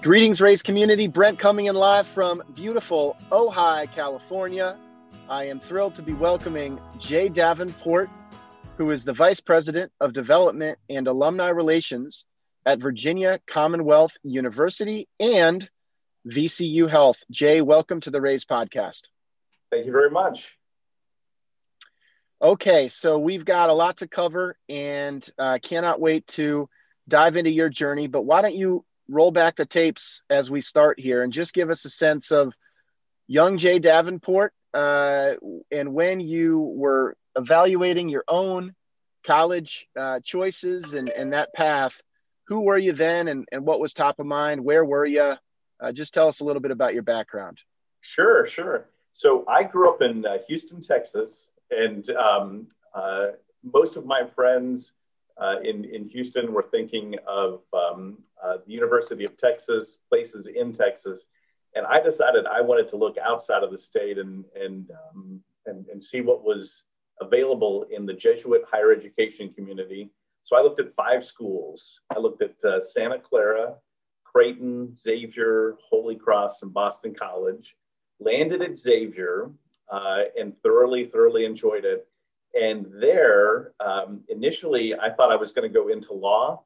Greetings, Raise community. Brent coming in live from beautiful Ojai, California. I am thrilled to be welcoming Jay Davenport, who is the Vice President of Development and Alumni Relations at Virginia Commonwealth University and VCU Health. Jay, welcome to the Raise podcast. Thank you very much. Okay, so we've got a lot to cover and uh, cannot wait to dive into your journey. But why don't you roll back the tapes as we start here and just give us a sense of young Jay Davenport uh, and when you were evaluating your own college uh, choices and, and that path. Who were you then and, and what was top of mind? Where were you? Uh, just tell us a little bit about your background. Sure, sure. So I grew up in uh, Houston, Texas, and um, uh, most of my friends uh, in, in Houston, we're thinking of um, uh, the University of Texas, places in Texas. And I decided I wanted to look outside of the state and, and, um, and, and see what was available in the Jesuit higher education community. So I looked at five schools. I looked at uh, Santa Clara, Creighton, Xavier, Holy Cross, and Boston College. Landed at Xavier uh, and thoroughly, thoroughly enjoyed it. And there, um, initially, I thought I was going to go into law.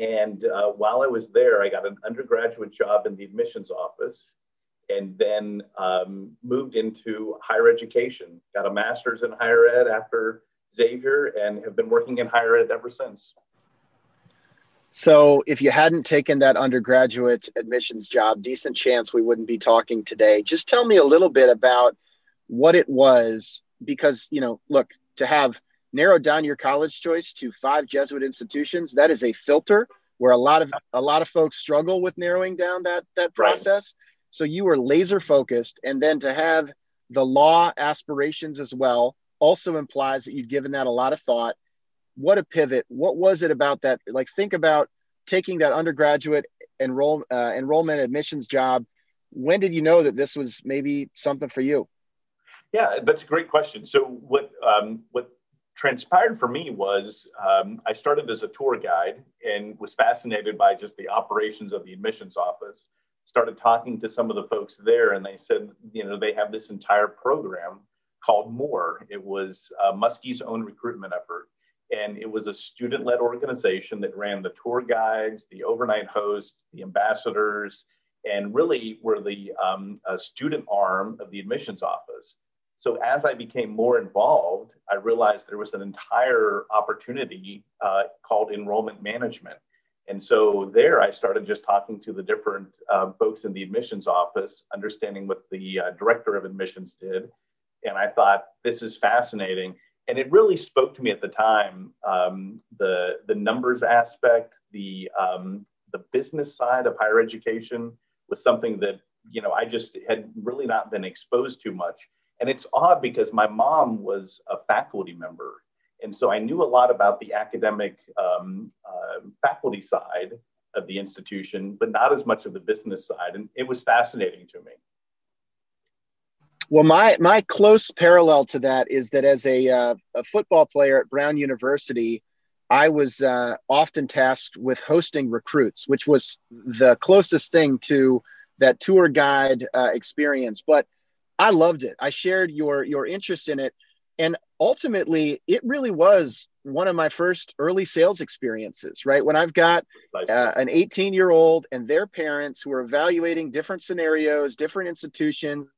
And uh, while I was there, I got an undergraduate job in the admissions office and then um, moved into higher education. Got a master's in higher ed after Xavier and have been working in higher ed ever since. So, if you hadn't taken that undergraduate admissions job, decent chance we wouldn't be talking today. Just tell me a little bit about what it was because you know look to have narrowed down your college choice to five jesuit institutions that is a filter where a lot of a lot of folks struggle with narrowing down that that process. Right. so you were laser focused and then to have the law aspirations as well also implies that you'd given that a lot of thought. What a pivot. What was it about that? Like think about taking that undergraduate enroll uh, enrollment admissions job. When did you know that this was maybe something for you yeah, that's a great question. So what um, what transpired for me was um, I started as a tour guide and was fascinated by just the operations of the admissions office. Started talking to some of the folks there, and they said, you know, they have this entire program called More. It was uh, Muskie's own recruitment effort, and it was a student-led organization that ran the tour guides, the overnight hosts, the ambassadors, and really were the um, student arm of the admissions office. So as I became more involved, I realized there was an entire opportunity uh, called enrollment management. And so there I started just talking to the different uh, folks in the admissions office, understanding what the uh, director of admissions did. And I thought, this is fascinating. And it really spoke to me at the time um, the, the numbers aspect, the, um, the business side of higher education was something that you know I just had really not been exposed to much. And it's odd because my mom was a faculty member. And so I knew a lot about the academic um, uh, faculty side of the institution, but not as much of the business side. And it was fascinating to me. Well, my my close parallel to that is that as a, uh, a football player at Brown University, I was uh, often tasked with hosting recruits, which was the closest thing to that tour guide uh, experience. But I loved it. I shared your your interest in it, and ultimately, it really was one of my first early sales experiences. Right when I've got uh, an 18 year old and their parents who are evaluating different scenarios, different institutions.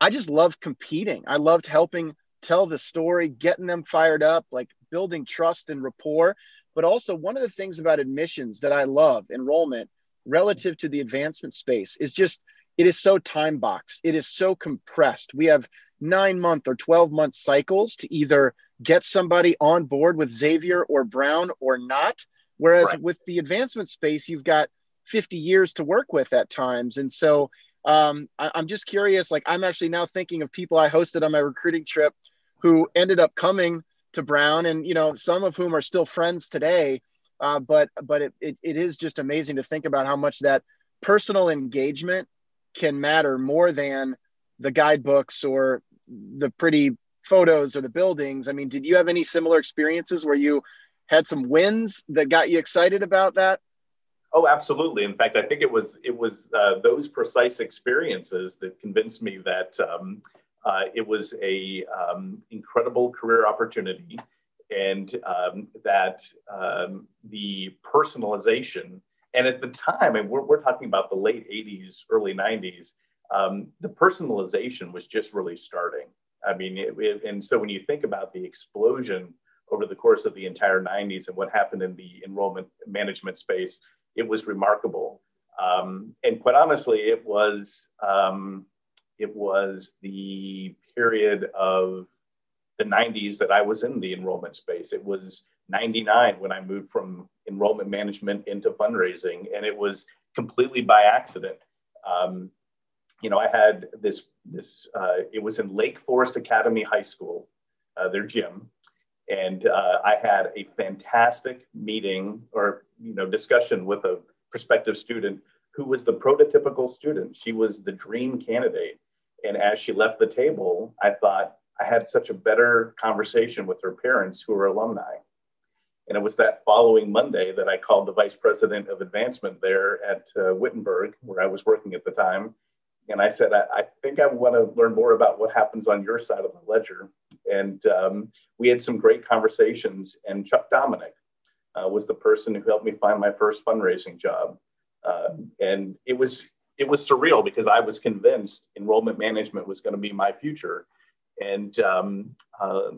I just loved competing. I loved helping tell the story, getting them fired up, like building trust and rapport. But also, one of the things about admissions that I love, enrollment, relative to the advancement space, is just it is so time boxed it is so compressed. We have nine month or 12 month cycles to either get somebody on board with xavier or brown or not. Whereas right. with the advancement space you've got 50 years to work with at times. And so um, I, i'm just curious like i'm actually now thinking of people i hosted on my recruiting trip who ended up coming to brown and you know some of whom are still friends today. Uh, but but it, it, it is just amazing to think about how much that personal engagement can matter more than the guidebooks or the pretty photos or the buildings. I mean, did you have any similar experiences where you had some wins that got you excited about that? Oh, absolutely. In fact, I think it was it was uh, those precise experiences that convinced me that um, uh, it was a um, incredible career opportunity, and um, that um, the personalization. And at the time, and we're, we're talking about the late '80s, early '90s, um, the personalization was just really starting. I mean, it, it, and so when you think about the explosion over the course of the entire 90s and what happened in the enrollment management space, it was remarkable. Um, and quite honestly, it was um, it was the period of the 90s that I was in the enrollment space. It was 99 when I moved from enrollment management into fundraising, and it was completely by accident. Um, you know, I had this this uh, it was in Lake Forest Academy High School, uh, their gym, and uh, I had a fantastic meeting or you know discussion with a prospective student who was the prototypical student. She was the dream candidate, and as she left the table, I thought I had such a better conversation with her parents who were alumni. And it was that following Monday that I called the vice president of advancement there at uh, Wittenberg, where I was working at the time, and I said, I, I, think I want to learn more about what happens on your side of the ledger. And um, we had some great conversations. And Chuck Dominic uh, was the person who helped me find my first fundraising job. Uh, and it was it was surreal because I was convinced enrollment management was going to be my future. And um, uh,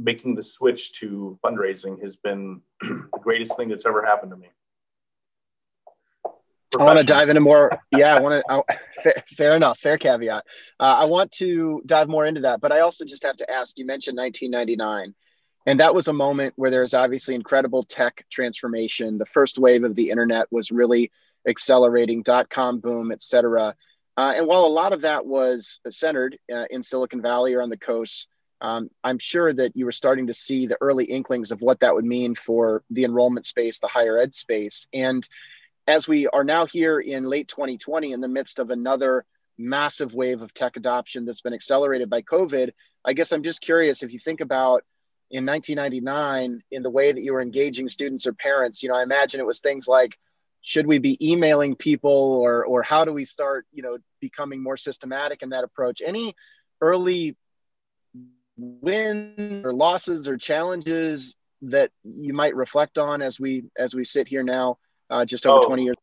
making the switch to fundraising has been the greatest thing that's ever happened to me. I want to dive into more. Yeah, I want to. Fair, fair, enough. Fair caveat. Uh, I want to dive more into that, but I also just have to ask. You mentioned 1999, and that was a moment where there's obviously incredible tech transformation. The first wave of the internet was really accelerating. Dot com boom, etc. Uh, and while a lot of that was centered uh, in Silicon Valley or on the coast, um, I'm sure that you were starting to see the early inklings of what that would mean for the enrollment space, the higher ed space, and as we are now here in late 2020 in the midst of another massive wave of tech adoption that's been accelerated by COVID, I guess I'm just curious if you think about in 1999 in the way that you were engaging students or parents, you know, I imagine it was things like should we be emailing people or or how do we start, you know, becoming more systematic in that approach? Any early wins or losses or challenges that you might reflect on as we as we sit here now uh, just over oh, 20 years.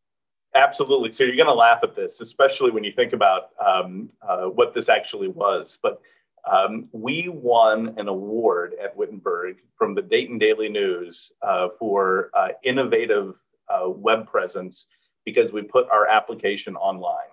Absolutely. So you're going to laugh at this, especially when you think about um, uh, what this actually was. But um, we won an award at Wittenberg from the Dayton Daily News uh, for uh, innovative uh, web presence because we put our application online.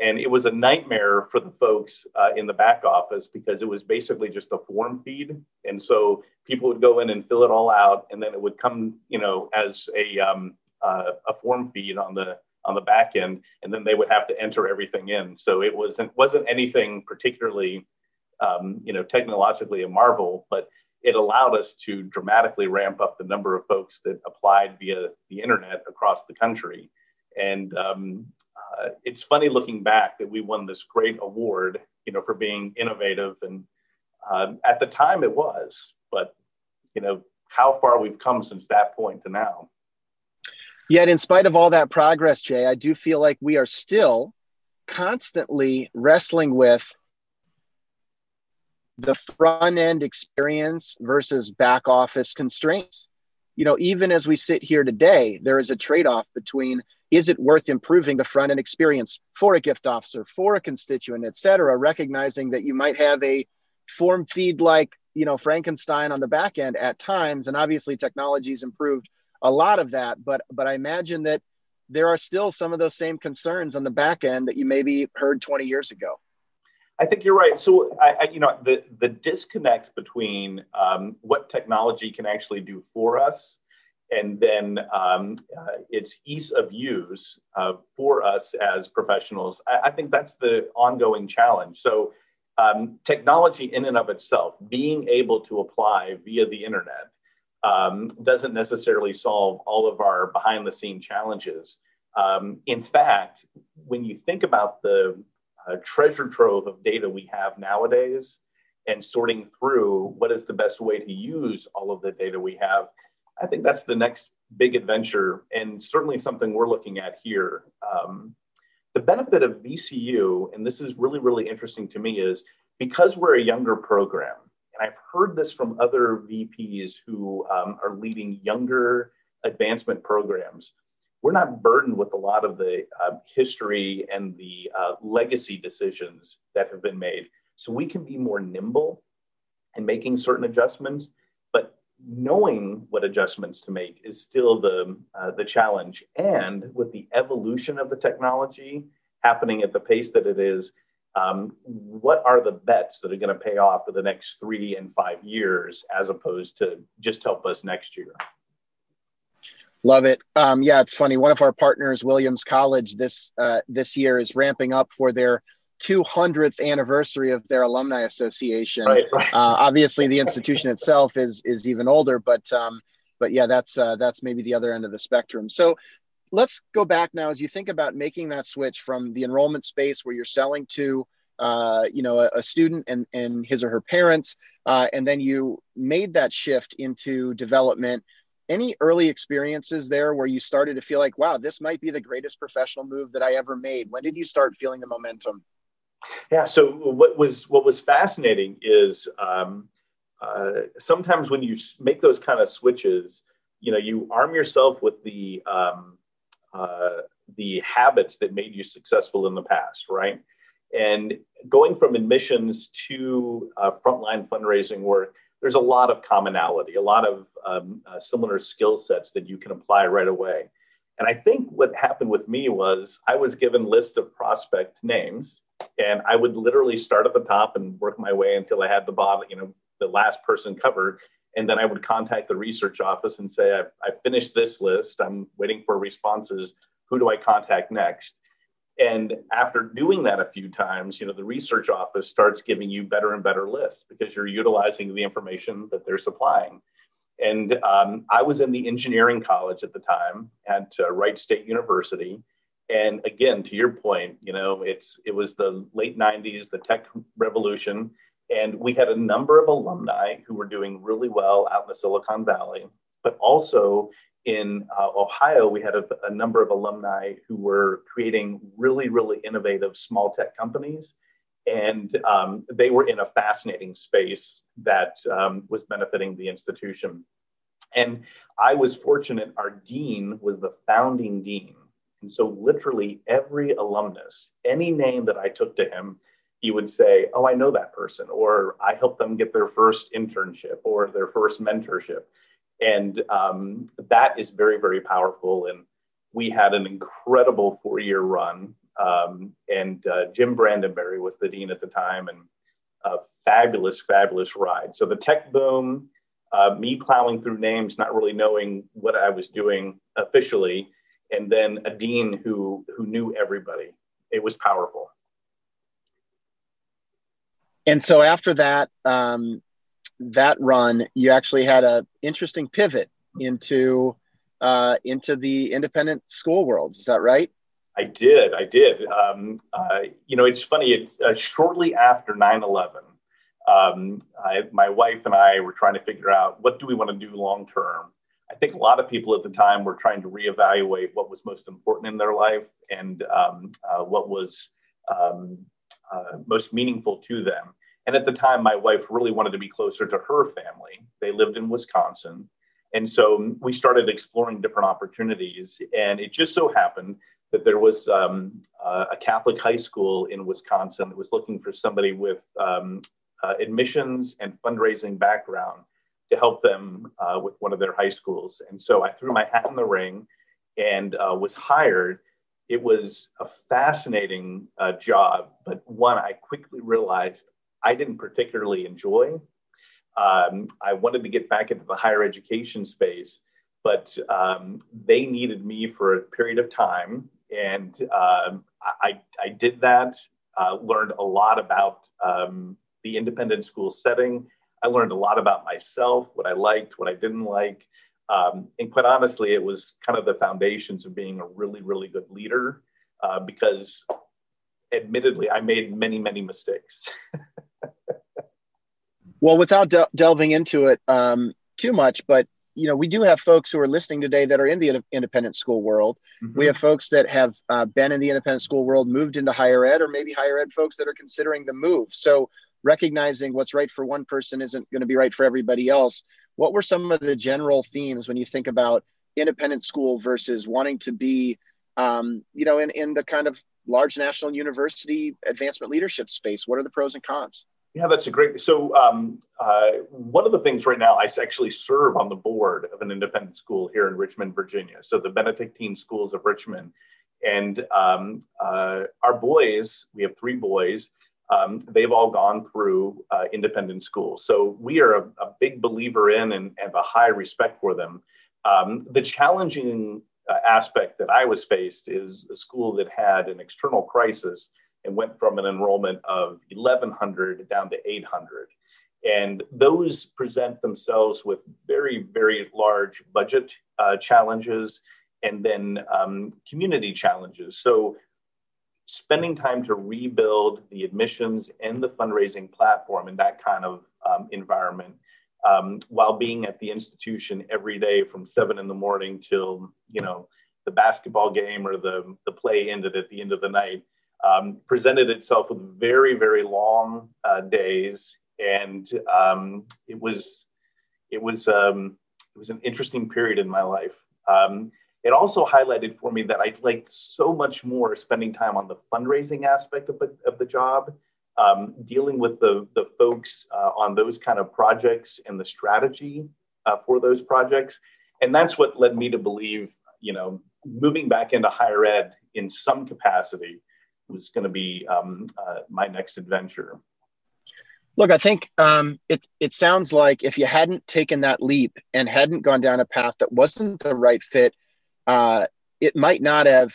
And it was a nightmare for the folks uh, in the back office because it was basically just a form feed. And so people would go in and fill it all out, and then it would come, you know, as a um, uh, a form feed on the on the back end, and then they would have to enter everything in. So it wasn't wasn't anything particularly, um, you know, technologically a marvel, but it allowed us to dramatically ramp up the number of folks that applied via the internet across the country. And um, uh, it's funny looking back that we won this great award, you know, for being innovative. And uh, at the time, it was, but you know, how far we've come since that point to now. Yet, in spite of all that progress, Jay, I do feel like we are still constantly wrestling with the front end experience versus back office constraints. You know, even as we sit here today, there is a trade off between is it worth improving the front end experience for a gift officer, for a constituent, et cetera, recognizing that you might have a form feed like, you know, Frankenstein on the back end at times. And obviously, technology's improved a lot of that. But but I imagine that there are still some of those same concerns on the back end that you maybe heard 20 years ago. I think you're right. So, I, I, you know, the the disconnect between um, what technology can actually do for us, and then um, uh, its ease of use uh, for us as professionals, I, I, think that's the ongoing challenge. So, um, technology in and of itself, being able to apply via the internet, um, doesn't necessarily solve all of our behind the scene challenges. Um, in fact, when you think about the uh, treasure trove of data we have nowadays and sorting through what is the best way to use all of the data we have, I think that's the next big adventure and certainly something we're looking at here. Um, the benefit of VCU, and this is really, really interesting to me, is because we're a younger program, and I've heard this from other VPs who um, are leading younger advancement programs, we're not burdened with a lot of the uh, history and the uh, legacy decisions that have been made. So we can be more nimble in making certain adjustments, but knowing what adjustments to make is still the, uh, the challenge. And with the evolution of the technology happening at the pace that it is, um, what are the bets that are going to pay off for the next three and five years as opposed to just help us next year? Love it. Um, yeah, it's funny. One of our partners, Williams College, this uh, this year is ramping up for their 200th anniversary of their alumni association. Right, right. Uh, obviously, the institution itself is is even older, but um, but yeah, that's uh, that's maybe the other end of the spectrum. So let's go back now as you think about making that switch from the enrollment space where you're selling to uh, you know a, a, student and and his or her parents, uh, and then you made that shift into development any early experiences there where you started to feel like wow this might be the greatest professional move that i ever made? When did you start feeling the momentum? Yeah so what was what was fascinating is um, uh, sometimes when you make those kind of switches you know you arm yourself with the um, uh, the habits that made you successful in the past right? And going from admissions to uh, frontline fundraising work there's a lot of commonality, a lot of um, uh, similar skill sets that you can apply right away. And I think what happened with me was I was given list of prospect names, and I would literally start at the top and work my way until I had the bottom, you know, the last person covered. And then I would contact the research office and say, I've, I've finished this list. I'm waiting for responses. Who do I contact next? And after doing that a few times, you know, the research office starts giving you better and better lists because you're utilizing the information that they're supplying. And um, I was in the engineering college at the time at uh, Wright State University. And again, to your point, you know, it's it was the late '90s, the tech revolution, and we had a number of alumni who were doing really well out in the Silicon Valley, but also in uh, Ohio, we had a, a, number of alumni who were creating really, really innovative small tech companies. And um, they were in a fascinating space that um, was benefiting the institution. And I was fortunate, our dean was the founding dean. And so, literally, every alumnus, any name that I took to him, he would say, Oh, I know that person, or I helped them get their first internship or their first mentorship and um, that is very very powerful. And we had an incredible four year run. Um, and uh, jim brandeberry was the dean at the time and a fabulous fabulous ride. So the tech boom uh, me plowing through names not really knowing what i was doing officially and then a dean who who knew everybody. It was powerful. And so after that um, that run, you actually had a interesting pivot into uh, into the independent school world. Is that right? I did. I did. Um, uh, you know, it's funny. It, uh, shortly after 9 11, um, my wife and I were trying to figure out what do we want to do long term. I think a lot of people at the time were trying to reevaluate what was most important in their life and um, uh, what was um, uh, most meaningful to them. And at the time, my wife really wanted to be closer to her family. They lived in Wisconsin. And so we started exploring different opportunities. And it just so happened that there was um, a Catholic high school in Wisconsin that was looking for somebody with um, uh, admissions and fundraising background to help them uh, with one of their high schools. And so I threw my hat in the ring and uh, was hired. It was a fascinating uh, job, but one I quickly realized I didn't particularly enjoy. Um, I wanted to get back into the higher education space, but um, they needed me for a period of time. And um, I, I, did that, uh, learned a lot about um, the independent school setting. I learned a lot about myself, what I liked, what I didn't like. Um, and quite honestly, it was kind of the foundations of being a really, really good leader uh, because admittedly, I made many, many mistakes. Well, without de- delving into it um, too much, but you know, we do have folks who are listening today that are in the independent school world. Mm-hmm. We have folks that have uh, been in the independent school world, moved into higher ed, or maybe higher ed folks that are considering the move. So recognizing what's right for one person isn't going to be right for everybody else. What were some of the general themes when you think about independent school versus wanting to be, um, you know, in, in the kind of large national university advancement leadership space? What are the pros and cons? Yeah, that's a great. So, um, uh, one of the things right now, I actually serve on the board of an independent school here in Richmond, Virginia. So, the Benedictine Schools of Richmond. And um, uh, our boys, we have three boys, um, they've all gone through uh, independent schools. So, we are a, a, big believer in and, and a high respect for them. Um, the challenging uh, aspect that I was faced is a school that had an external crisis and went from an enrollment of 1,100 down to 800. And those present themselves with very, very large budget uh, challenges and then um, community challenges. So, spending time to rebuild the admissions and the fundraising platform in that kind of um, environment um, while being at the institution every day from seven in the morning till you know the basketball game or the the play ended at the end of the night um, presented itself with very very long uh, days and um, it was it was um, it was an interesting period in my life um, it also highlighted for me that I liked so much more spending time on the fundraising aspect of the, of the job um, dealing with the, the folks uh, on those kind of projects and the strategy uh, for those projects. And that's what led me to believe, you know, moving back into higher ed in some capacity was going to be um, uh, my next adventure. Look, I think um, it it sounds like if you hadn't taken that leap and hadn't gone down a path that wasn't the right fit, uh, it might not have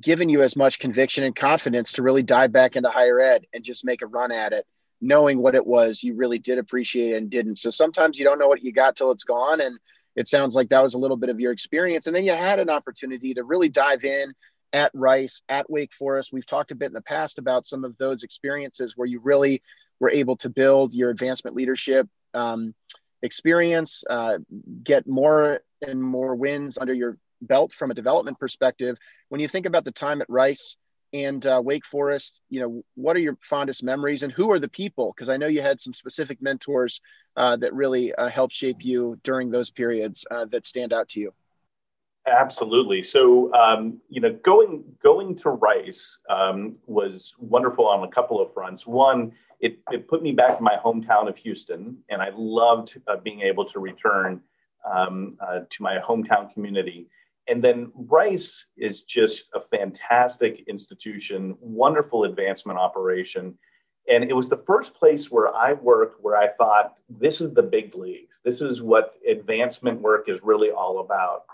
given you as much conviction and confidence to really dive back into higher ed and just make a run at it, knowing what it was you really did appreciate and didn't. So sometimes you don't know what you got till it's gone. And it sounds like that was a little bit of your experience. And then you had an opportunity to really dive in at Rice, at Wake Forest. We've talked a bit in the past about some of those experiences where you really were able to build your advancement leadership um, experience, uh, get more and more wins under your belt from a development perspective. When you think about the time at Rice and uh, Wake Forest, you know, what are your fondest memories and who are the people? Because I know you had some specific mentors uh, that really uh, helped shape you during those periods uh, that stand out to you. Absolutely. So, um, you know, going going to Rice um, was wonderful on a couple of fronts. One, it, it put me back in my hometown of Houston, and I loved uh, being able to return um, uh, to my hometown community. And then Rice is just a fantastic institution, wonderful advancement operation. And it was the first place where I worked where I thought, this is the big leagues. This is what advancement work is really all about.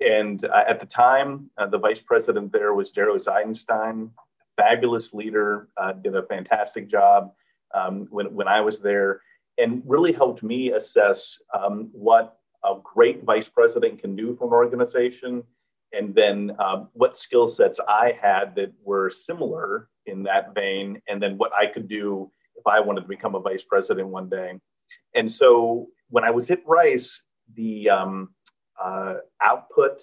And uh, at the time, uh, the vice president there was Darrow Zeidenstein, fabulous leader, uh, did a fantastic job um, when, when I was there, and really helped me assess um, what a great vice president can do for an organization, and then um, what skill sets I had that were similar in that vein, and then what I could do if I wanted to become a vice president one day. And so when I was at Rice, the um, output,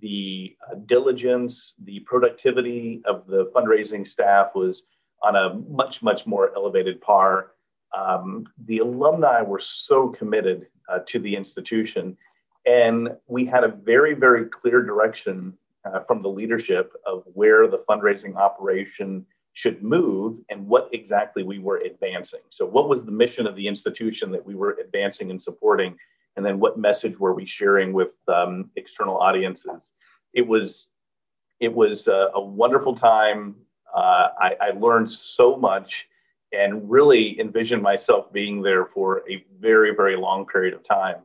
the uh, diligence, the productivity of the fundraising staff was on a much, much more elevated par. Um, the alumni were so committed uh, to the institution. And we had a very, very clear direction uh, from the leadership of where the fundraising operation should move and what exactly we were advancing. So, what was the mission of the institution that we were advancing and supporting? And then, what message were we sharing with um, external audiences? It was, it was a, a wonderful time. Uh, I, I learned so much and really envisioned myself being there for a very, very long period of time.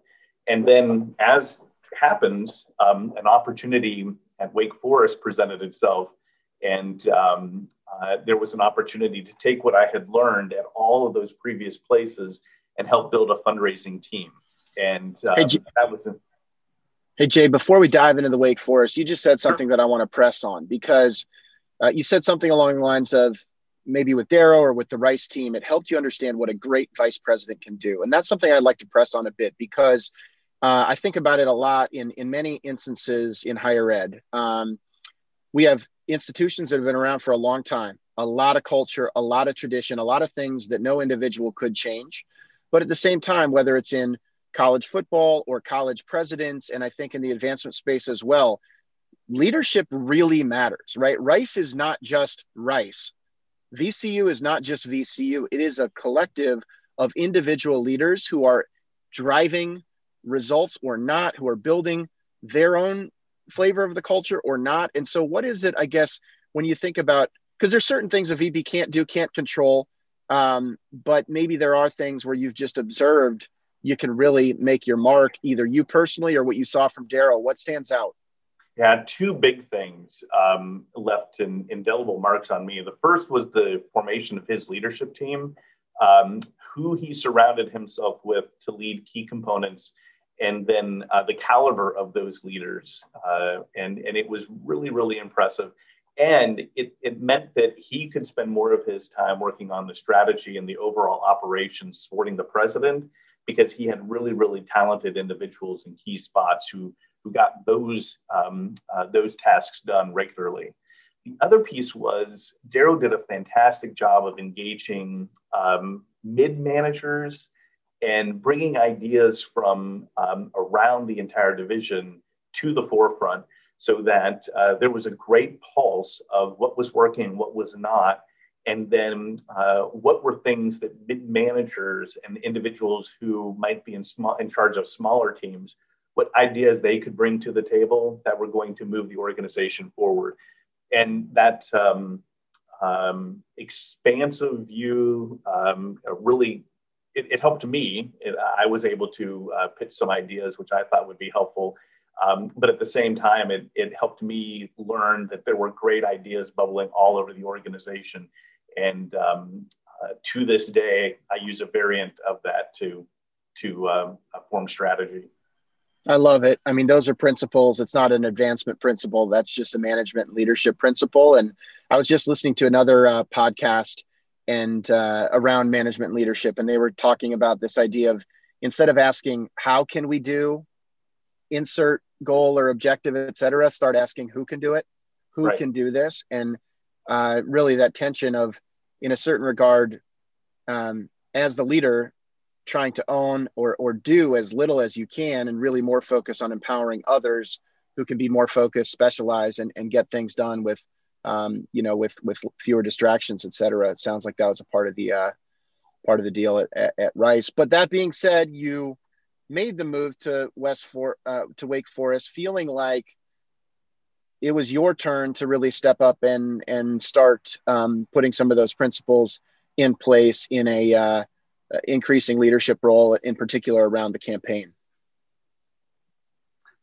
And then, as happens, um, an opportunity at Wake Forest presented itself, and um, uh, there was an opportunity to take what I had learned at all of those previous places and help build a fundraising team. And uh, hey, Jay, that was. A- hey Jay, before we dive into the Wake Forest, you just said something sure. that I want to press on because uh, you said something along the lines of maybe with Darrow or with the Rice team, it helped you understand what a great vice president can do. And that's something I'd like to press on a bit because uh, I think about it a lot in in many instances in higher ed. Um, we have institutions that have been around for a long time, a lot of culture, a lot of tradition, a lot of things that no individual could change. But at the same time, whether it's in college football or college presidents, and I think in the advancement space as well, leadership really matters, right? Rice is not just Rice. VCU is not just VCU. It is a collective of individual leaders who are driving results or not, who are building their own flavor of the culture or not. And so, what is it, I guess, when you think about because there's certain things a VP can't do, can't control, um, but maybe there are things where you've just observed you can really make your mark, either you personally or what you saw from Darrow. What stands out? Yeah, two big things um, left in indelible marks on me. The first was the formation of his leadership team, um, who he surrounded himself with to lead key components, and then uh, the caliber of those leaders. Uh, and, and it was really, really impressive. And it, it meant that he could spend more of his time working on the strategy and the overall operations supporting the president because he had really, really talented individuals in key spots who who got those um, uh, those tasks done regularly. The other piece was Darrow did a fantastic job of engaging um, mid managers and bringing ideas from um, around the entire division to the forefront so that uh, there was a great pulse of what was working, what was not, and then uh, what were things that managers and individuals who might be in small in charge of smaller teams what ideas they could bring to the table that were going to move the organization forward. And that um, um, expansive view um, really it, it, helped me. It, I was able to uh, pitch some ideas which I thought would be helpful. Um, but at the same time, it, it helped me learn that there were great ideas bubbling all over the organization. And um, uh, to this day, I use a variant of that to to um, form strategy. I love it. I mean, those are principles. It's not an advancement principle. That's just a management and leadership principle. And I was just listening to another uh, podcast and uh, around management and leadership, and they were talking about this idea of instead of asking how can we do, insert goal or objective, et cetera, start asking who can do it, who right. can do this, and uh, really that tension of, in a certain regard, um, as the leader, trying to own or, or do as little as you can and really more focus on empowering others who can be more focused, specialized, and, and get things done with, um, you know, with, with fewer distractions, et cetera. It sounds like that was a part of the, uh, part of the deal at, at, at Rice. But that being said, you made the move to West for, uh, to Wake Forest, feeling like it was your turn to really step up and and start um, putting some of those principles in place in a uh, increasing leadership role, in particular around the campaign.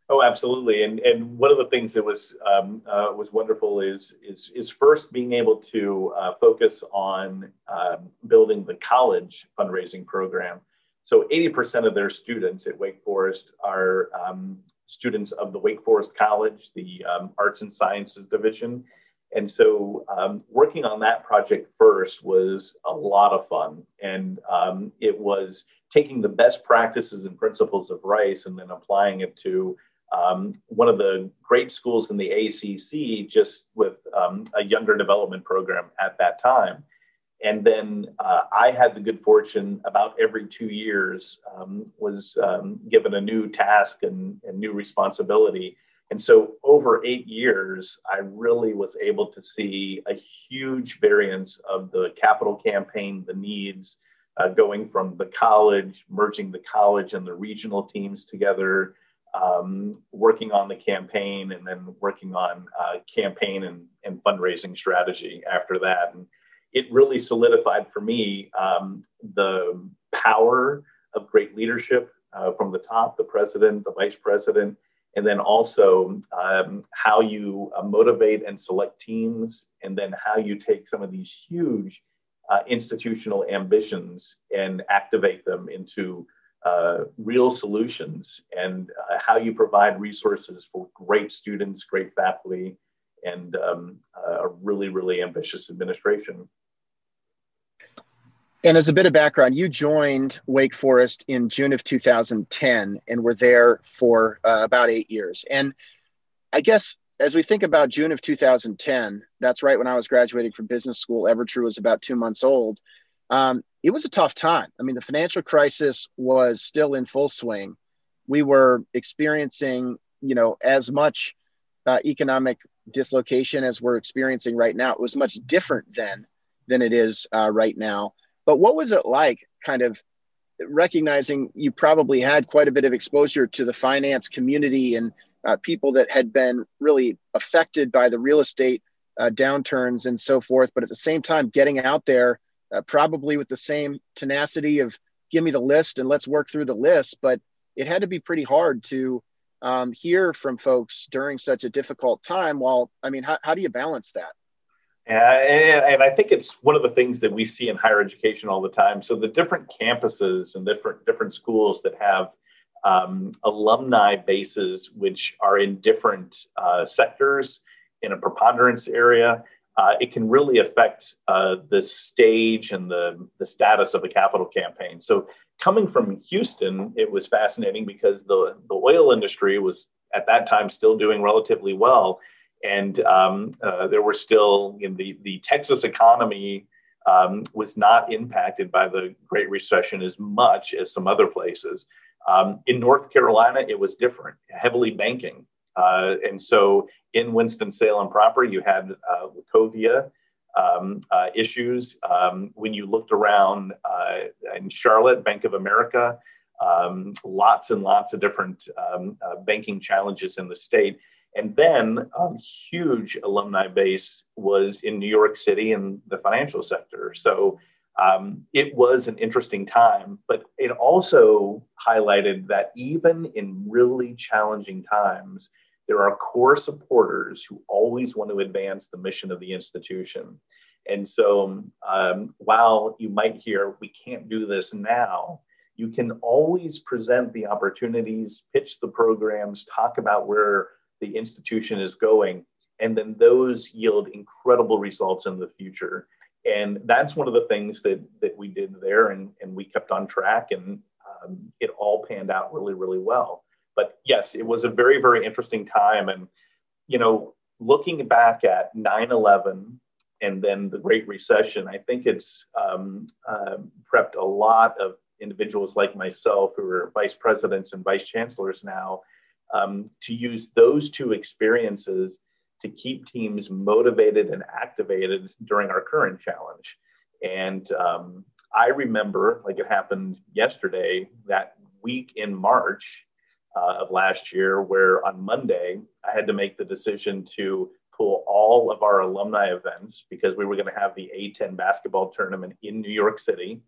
Oh, absolutely. And and one of the things that was um, uh, was wonderful is is is first being able to uh, focus on um, building the college fundraising program. So 80% of their students at Wake Forest are um, students of the Wake Forest College, the um, Arts and Sciences Division, and so um, working on that project first was a lot of fun. And um, it was taking the best practices and principles of Rice and then applying it to um, one of the great schools in the ACC, just with um, a younger development program at that time. And then uh, I had the good fortune about every two years um, was um, given a new task and, and new responsibility and so over eight years, I really was able to see a huge variance of the capital campaign, the needs, uh, going from the college, merging the college and the regional teams together, um, working on the campaign, and then working on uh, campaign and, and, fundraising strategy after that. And it really solidified for me um, the power of great leadership uh, from the top, the president, the vice president, and then also um, how you uh, motivate and select teams, and then how you take some of these huge uh, institutional ambitions and activate them into uh, real solutions, and uh, how you provide resources for great students, great faculty, and um, a really, really ambitious administration. And as a bit of background, you joined Wake Forest in June of 2010 and were there for uh, about eight years. And I guess as we think about June of 2010, that's right when I was graduating from business school. Evertrue was about two months old. Um, it was a tough time. I mean, the financial crisis was still in full swing. We were experiencing, you know, as much uh, economic dislocation as we're experiencing right now. It was much different then than it is uh, right now. But what was it like, kind of recognizing you probably had quite a bit of exposure to the finance community and uh, people that had been really affected by the real estate uh, downturns and so forth, but at the same time, getting out there uh, probably with the same tenacity of give me the list and let's work through the list. But it had to be pretty hard to um, hear from folks during such a difficult time. While, I mean, how, how do you balance that? Yeah, and, and I think it's one of the things that we see in higher education all the time. So the different campuses and different different schools that have um, alumni bases, which are in different uh, sectors in a preponderance area, uh, it can really affect uh, the stage and the, the status of a capital campaign. So, coming from Houston, it was fascinating because the, the oil industry was at that time still doing relatively well. And um, uh, there were still, know, the, the Texas economy um, was not impacted by the Great Recession as much as some other places. Um, in North Carolina, it was different, heavily banking. Uh, and so in Winston-Salem proper, you had uh, Wachovia um, uh, issues. Um, when you looked around uh, in Charlotte, Bank of America, um, lots and lots of different uh, banking challenges in the state. And then a huge alumni base was in New York City in the financial sector. So um, it was an interesting time, but it also highlighted that even in really challenging times, there are core supporters who always want to advance the mission of the institution. And so, um, while you might hear, we can't do this now, you can always present the opportunities, pitch the programs, talk about where the institution is going, and then those yield incredible results in the future. And that's one of the things that, that we did there, and, and we kept on track, and um, it all panned out really, really well but yes, it was a very, very interesting time. And, you know, looking back at 9 11 and then the Great Recession, I think it's um, uh, prepped a lot of individuals like myself who are vice presidents and vice chancellors now um, to use those two experiences to keep teams motivated and activated during our current challenge. And um, I remember, like it happened yesterday, that week in March, uh, of last year, where on Monday I had to make the decision to pull all of our alumni events because we were going to have the A10 basketball tournament in New York City.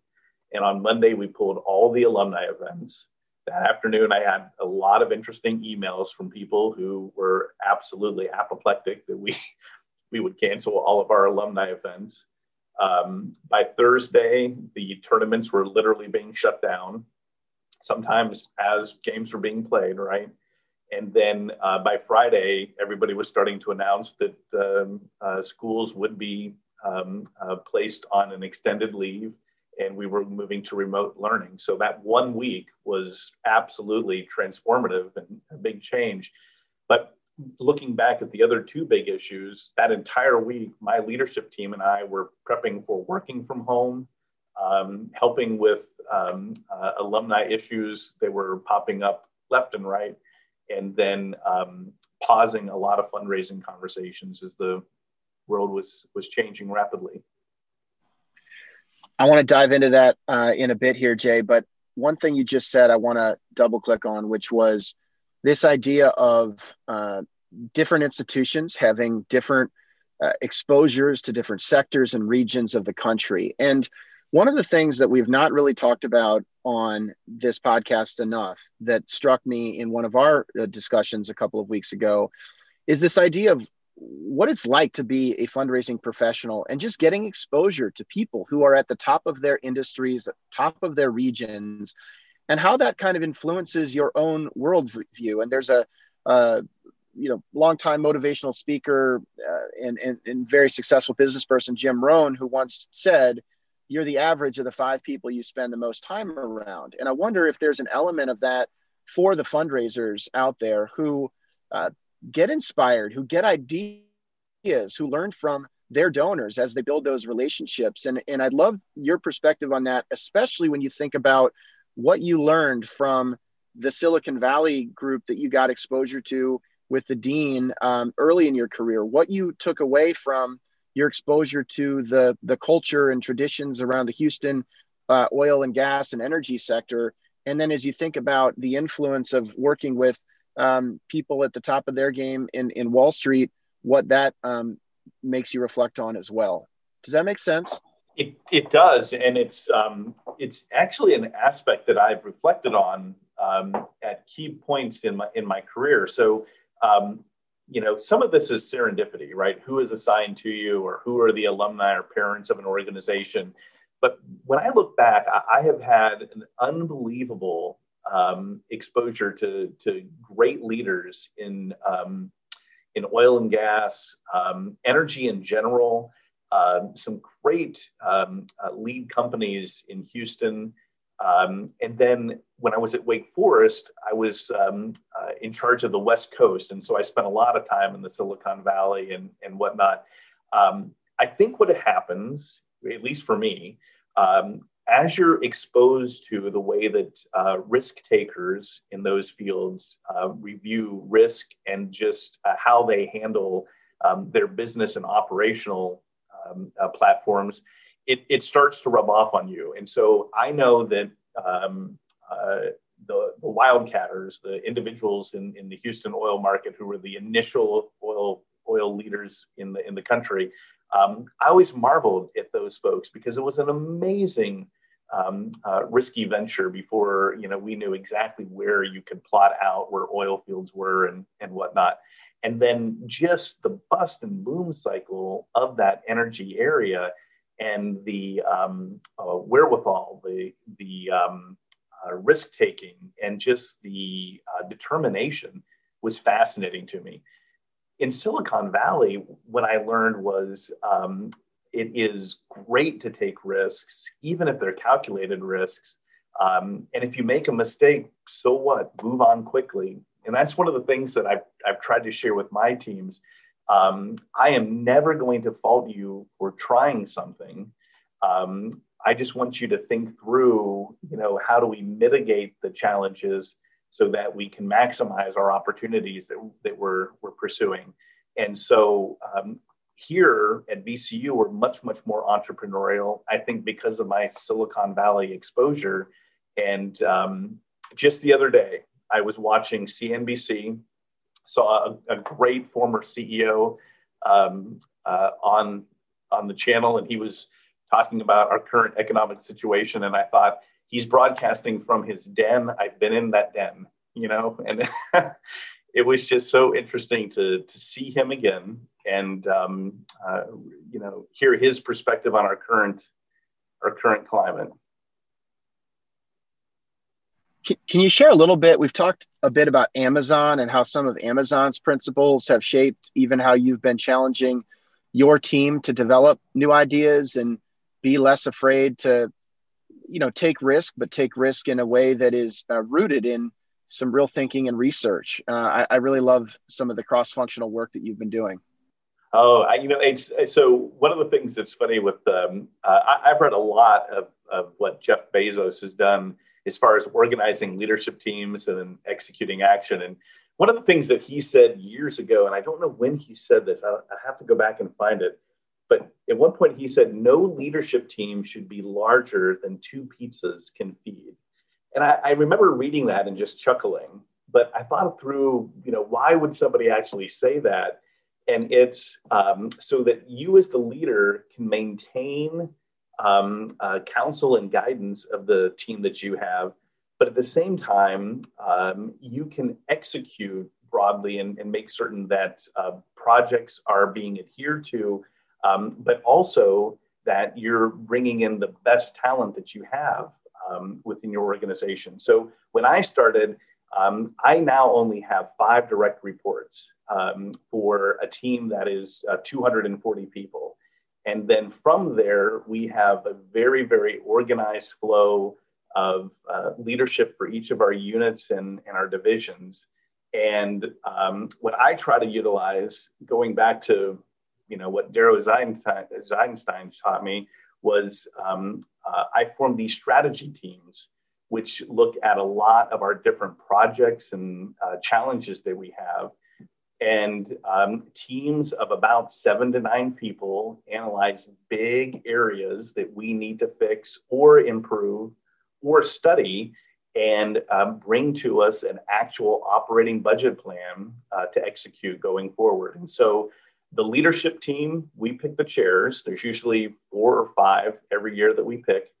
And on Monday, we pulled all the alumni events. That afternoon, I had a lot of interesting emails from people who were absolutely apoplectic that we, we would cancel all of our alumni events. Um, by Thursday, the tournaments were literally being shut down sometimes as games were being played, right? And then uh, by Friday, everybody was starting to announce that um, uh, schools would be um, uh, placed on an extended leave and we were moving to remote learning. So that one week was absolutely transformative and a big change. But looking back at the other two big issues, that entire week, my leadership team and I were prepping for working from home um, helping with um, uh, alumni issues that were popping up left and right, and then um, pausing a lot of fundraising conversations as the world was was changing rapidly. I want to dive into that uh, in a bit here, Jay. But one thing you just said, I want to double click on, which was this idea of uh, different institutions having different uh, exposures to different sectors and regions of the country, and one of the things that we've not really talked about on this podcast enough that struck me in one of our uh, discussions a couple of weeks ago is this idea of what it's like to be a fundraising professional and just getting exposure to people who are at the top of their industries, top of their regions, and how that kind of influences your own worldview. And there's a, you know, longtime motivational speaker uh, and, and, and very successful business person, Jim Rohn, who once said, you're the average of the five people you spend the most time around. And I wonder if there's an element of that for the fundraisers out there who uh, get inspired, who get ideas, who learn from their donors as they build those relationships. And, and I'd love your perspective on that, especially when you think about what you learned from the Silicon Valley group that you got exposure to with the dean um, early in your career, what you took away from your exposure to the the culture and traditions around the Houston uh, oil and gas and energy sector, and then as you think about the influence of working with um, people at the top of their game in in Wall Street, what that um, makes you reflect on as well. Does that make sense? It, it does, and it's um, it's actually an aspect that I've reflected on um, at key points in my in my career. So um, you know, some of this is serendipity, right? Who is assigned to you, or who are the alumni or parents of an organization? But when I look back, I, have had an unbelievable um, exposure to, to great leaders in um, in oil and gas, um, energy in general. Um, some great um, uh, lead companies in Houston, um, and then when I was at Wake Forest, I was uh, in charge of the West Coast. And so I spent a lot of time in the Silicon Valley and, and whatnot. I think what happens, at least for me, um, as you're exposed to the way that uh, risk takers in those fields uh, review risk and just uh, how they handle um, their business and operational um, uh, platforms, it, it starts to rub off on you. And so I know that um, uh, the, the wildcatters, the individuals in, in the Houston oil market who were the initial oil oil leaders in the in the country, um, I always marveled at those folks because it was an amazing um, uh, risky venture before you know we knew exactly where you could plot out where oil fields were and and whatnot and then just the bust and boom cycle of that energy area and the um, uh, wherewithal, the the um, uh, risk taking, and just the uh, determination was fascinating to me. In Silicon Valley, what I learned was um, it is great to take risks, even if they're calculated risks. Um, and if you make a mistake, so what? Move on quickly. And that's one of the things that I've, I've tried to share with my teams um, I am never going to fault you for trying something. Um, I just want you to think through, you know, how do we mitigate the challenges so that we can maximize our opportunities that, that we're, we're pursuing. And so um, here at VCU, we're much, much more entrepreneurial. I think because of my Silicon Valley exposure. And um, just the other day, I was watching CNBC saw a, a great former CEO um, uh, on on the channel, and he was talking about our current economic situation. And I thought he's broadcasting from his den. I've been in that den, you know, and it was just so interesting to to see him again and um, uh, you know hear his perspective on our current our current climate. Can you share a little bit? We've talked a bit about Amazon and how some of Amazon's principles have shaped even how you've been challenging your team to develop new ideas and be less afraid to, you know, take risk, but take risk in a way that is uh, rooted in some real thinking and research. Uh, I, I, really love some of the cross-functional work that you've been doing. Oh, I, you know, it's so one of the things that's funny with um, uh, I, have read a lot of, of what Jeff Bezos has done as far as organizing leadership teams and then executing action. And one of the things that he said years ago, and I don't know when he said this, I, I have to go back and find it. But at one point, he said, No leadership team should be larger than two pizzas can feed. And I, I remember reading that and just chuckling. But I thought through, you know, why would somebody actually say that? And it's um, so that you, as the leader, can maintain um, uh, counsel and guidance of the team that you have. But at the same time, um, you can execute broadly and, and make certain that uh, projects are being adhered to, um, but also that you're bringing in the best talent that you have um, within your organization. So when I started, um, I now only have five direct reports um, for a team that is uh, 240 people. And then from there, we have a very, very organized flow of uh, leadership for each of our units and, and our divisions. And um, what I try to utilize, going back to you know what Darrow Eisenstein, taught me, was um, uh, I formed these strategy teams, which look at a lot of our different projects and uh, challenges that we have. And um, teams of about seven to nine people analyze big areas that we need to fix or improve or study and um, bring to us an actual operating budget plan uh, to execute going forward. And so the leadership team, we pick the chairs. There's usually four or five every year that we pick.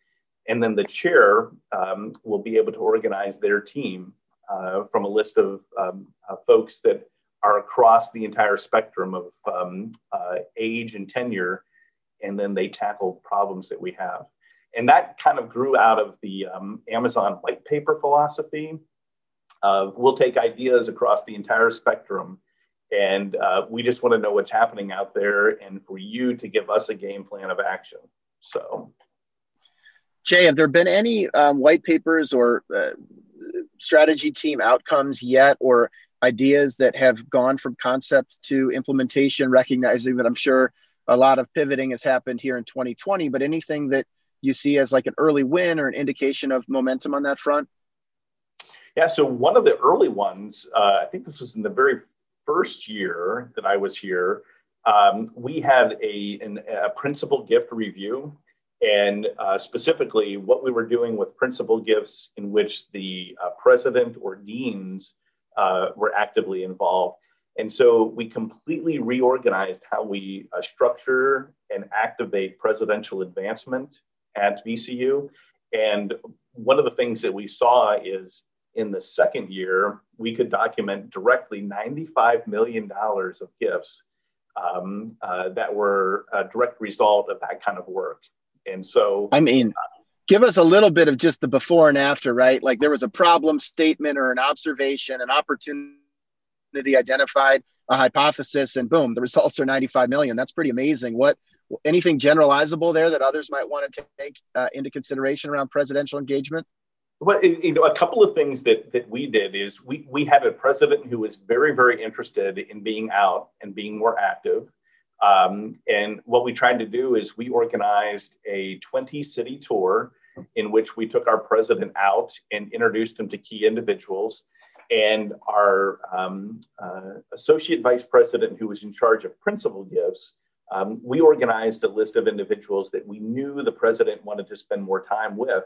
And then the chair um, will be able to organize their team uh, from a list of um, uh, folks that are across the entire spectrum of um, uh, age and tenure. And then they tackle problems that we have. And that kind of grew out of the um, Amazon white paper philosophy of we'll take ideas across the entire spectrum and uh, we just want to know what's happening out there and for you to give us a game plan of action. So, Jay, have there been any um, white papers or uh, strategy team outcomes yet or ideas that have gone from concept to implementation, recognizing that I'm sure a lot of pivoting has happened here in 2020, but anything that you see as like an early win or an indication of momentum on that front? Yeah, so one of the early ones, uh, I think this was in the very first year that I was here, um, we had a, an, a principal gift review. And uh, specifically, what we were doing with principal gifts in which the uh, president or deans uh, were actively involved. And so we completely reorganized how we uh, structure and activate presidential advancement at VCU. And one of the things that we saw is in the second year, we could document directly $95 million of gifts um, uh, that were a direct result of that kind of work. And so, I mean, give us a little bit of just the before and after, right? Like there was a problem statement or an observation, an opportunity identified, a hypothesis, and boom, the results are 95 million. That's pretty amazing. What anything generalizable there that others might want to take uh, into consideration around presidential engagement? Well, you know, a couple of things that that we did is we we had a president who was very very interested in being out and being more active. Um, and what we tried to do is we organized a 20 city tour in which we took our president out and introduced him to key individuals. And our um, uh, associate vice president, who was in charge of principal gifts, um, we organized a list of individuals that we knew the president wanted to spend more time with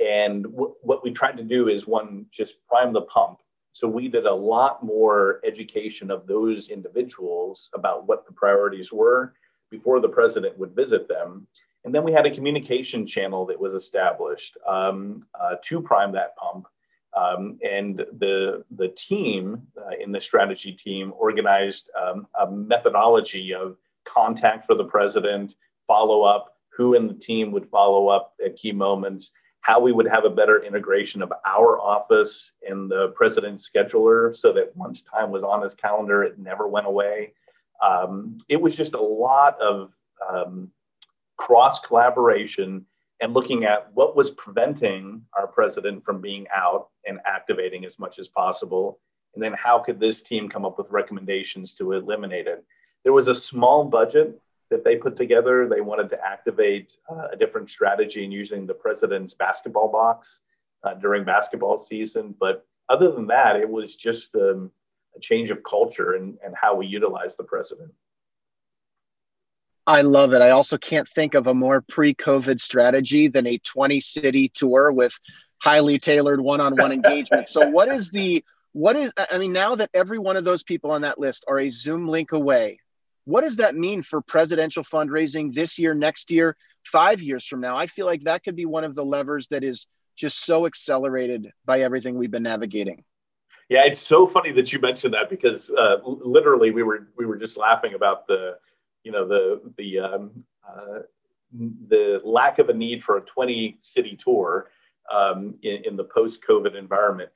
and w- what we tried to do is one, just prime the pump. So we did a lot more education of those individuals about what the priorities were before the president would visit them. And then we had a communication channel that was established um, uh, to prime that pump. Um, and the, the team uh, in the strategy team organized um, a methodology of contact for the president, follow up, who in the team would follow up at key moments, how we would have a better integration of our office and the president's scheduler so that once time was on his calendar, it never went away. Um, it was just a lot of um, cross collaboration and looking at what was preventing our president from being out and activating as much as possible. And then how could this team come up with recommendations to eliminate it? There was a small budget that they put together. They wanted to activate uh, a different strategy in using the president's basketball box uh, during basketball season. But other than that, it was just um, a change of culture and, and how we utilize the president. I love it. I also can't think of a more pre COVID strategy than a 20 city tour with highly tailored one on one engagement. So, what is the what is i mean now that every one of those people on that list are a zoom link away what does that mean for presidential fundraising this year, next year, five years from now? I feel like that could be one of the levers that is just so accelerated by everything we've been navigating. Yeah, it's so funny that you mentioned that because uh, literally we were we were just laughing about the, you know, the the um, uh, the lack of a need for a 20 city tour um, in, in, the post COVID environment.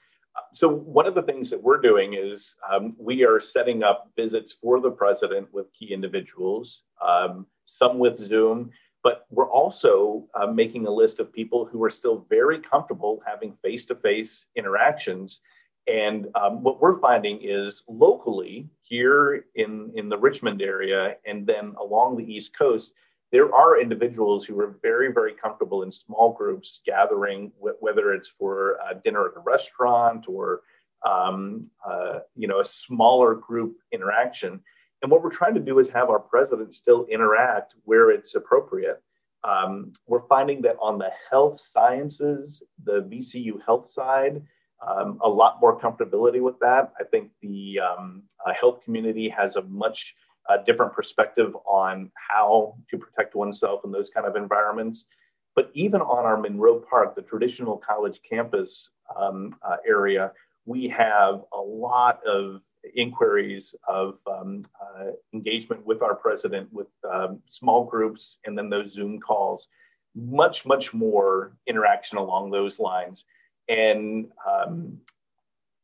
So one of the things that we're doing is um, we are setting up visits for the president with key individuals, um, some with Zoom, but we're also uh, making a list of people who are still very comfortable having face-to-face interactions. And um, what we're finding is locally here in, in the Richmond area and then along the East Coast, there are individuals who are very, very comfortable in small groups gathering, whether it's for dinner at a restaurant or um, uh, you know a smaller group interaction. And what we're trying to do is have our president still interact where it's appropriate. Um, we're finding that on the health sciences, the VCU health side, um, a lot more comfortability with that. I think the um, uh, health community has a much a different perspective on how to protect oneself in those kind of environments. But even on our Monroe Park, the traditional college campus um, uh, area, we have a lot of inquiries of um, uh, engagement with our president, with um, small groups, and then those Zoom calls. Much, much more interaction along those lines. And um,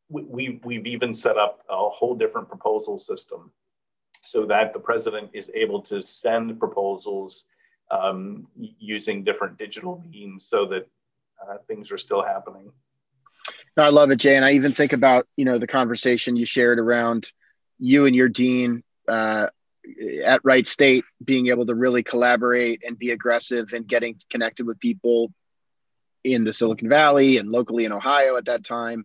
we, we've even set up a whole different proposal system so that the president is able to send proposals um, using different digital means so that uh, things are still happening. No, I love it, Jay. And I even think about, you know, the conversation you shared around you and your dean uh, at Wright State being able to really collaborate and be aggressive and getting connected with people in the Silicon Valley and locally in Ohio at that time.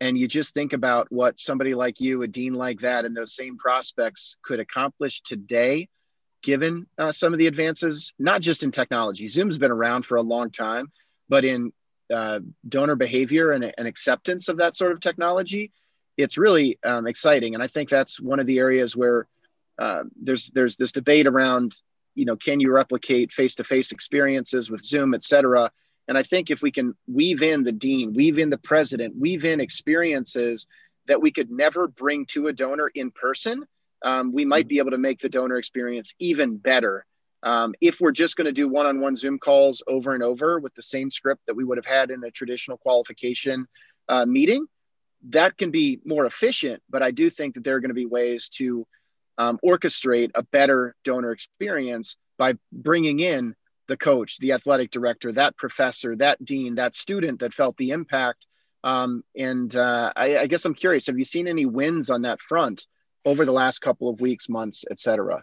And you just think about what somebody like you a dean like that and those same prospects could accomplish today given uh, some of the advances not just in technology. Zoom's been around for a long time but in uh, donor behavior and, and, acceptance of that sort of technology it's really um, exciting. And i think that's one of the areas where uh, there's there's this debate around you know can you replicate face-to-face experiences with zoom et cetera and I think if we can weave in the dean, weave in the president, weave in experiences that we could never bring to a donor in person, um, we might be able to make the donor experience even better. Um, if we're just going to do one on one Zoom calls over and over with the same script that we would have had in a traditional qualification uh, meeting, that can be more efficient. But I do think that there are going to be ways to um, orchestrate a better donor experience by bringing in the coach, the athletic director, that professor, that dean, that student that felt the impact. Um, and uh, I, I, guess I'm curious, have you seen any wins on that front over the last couple of weeks, months, et cetera?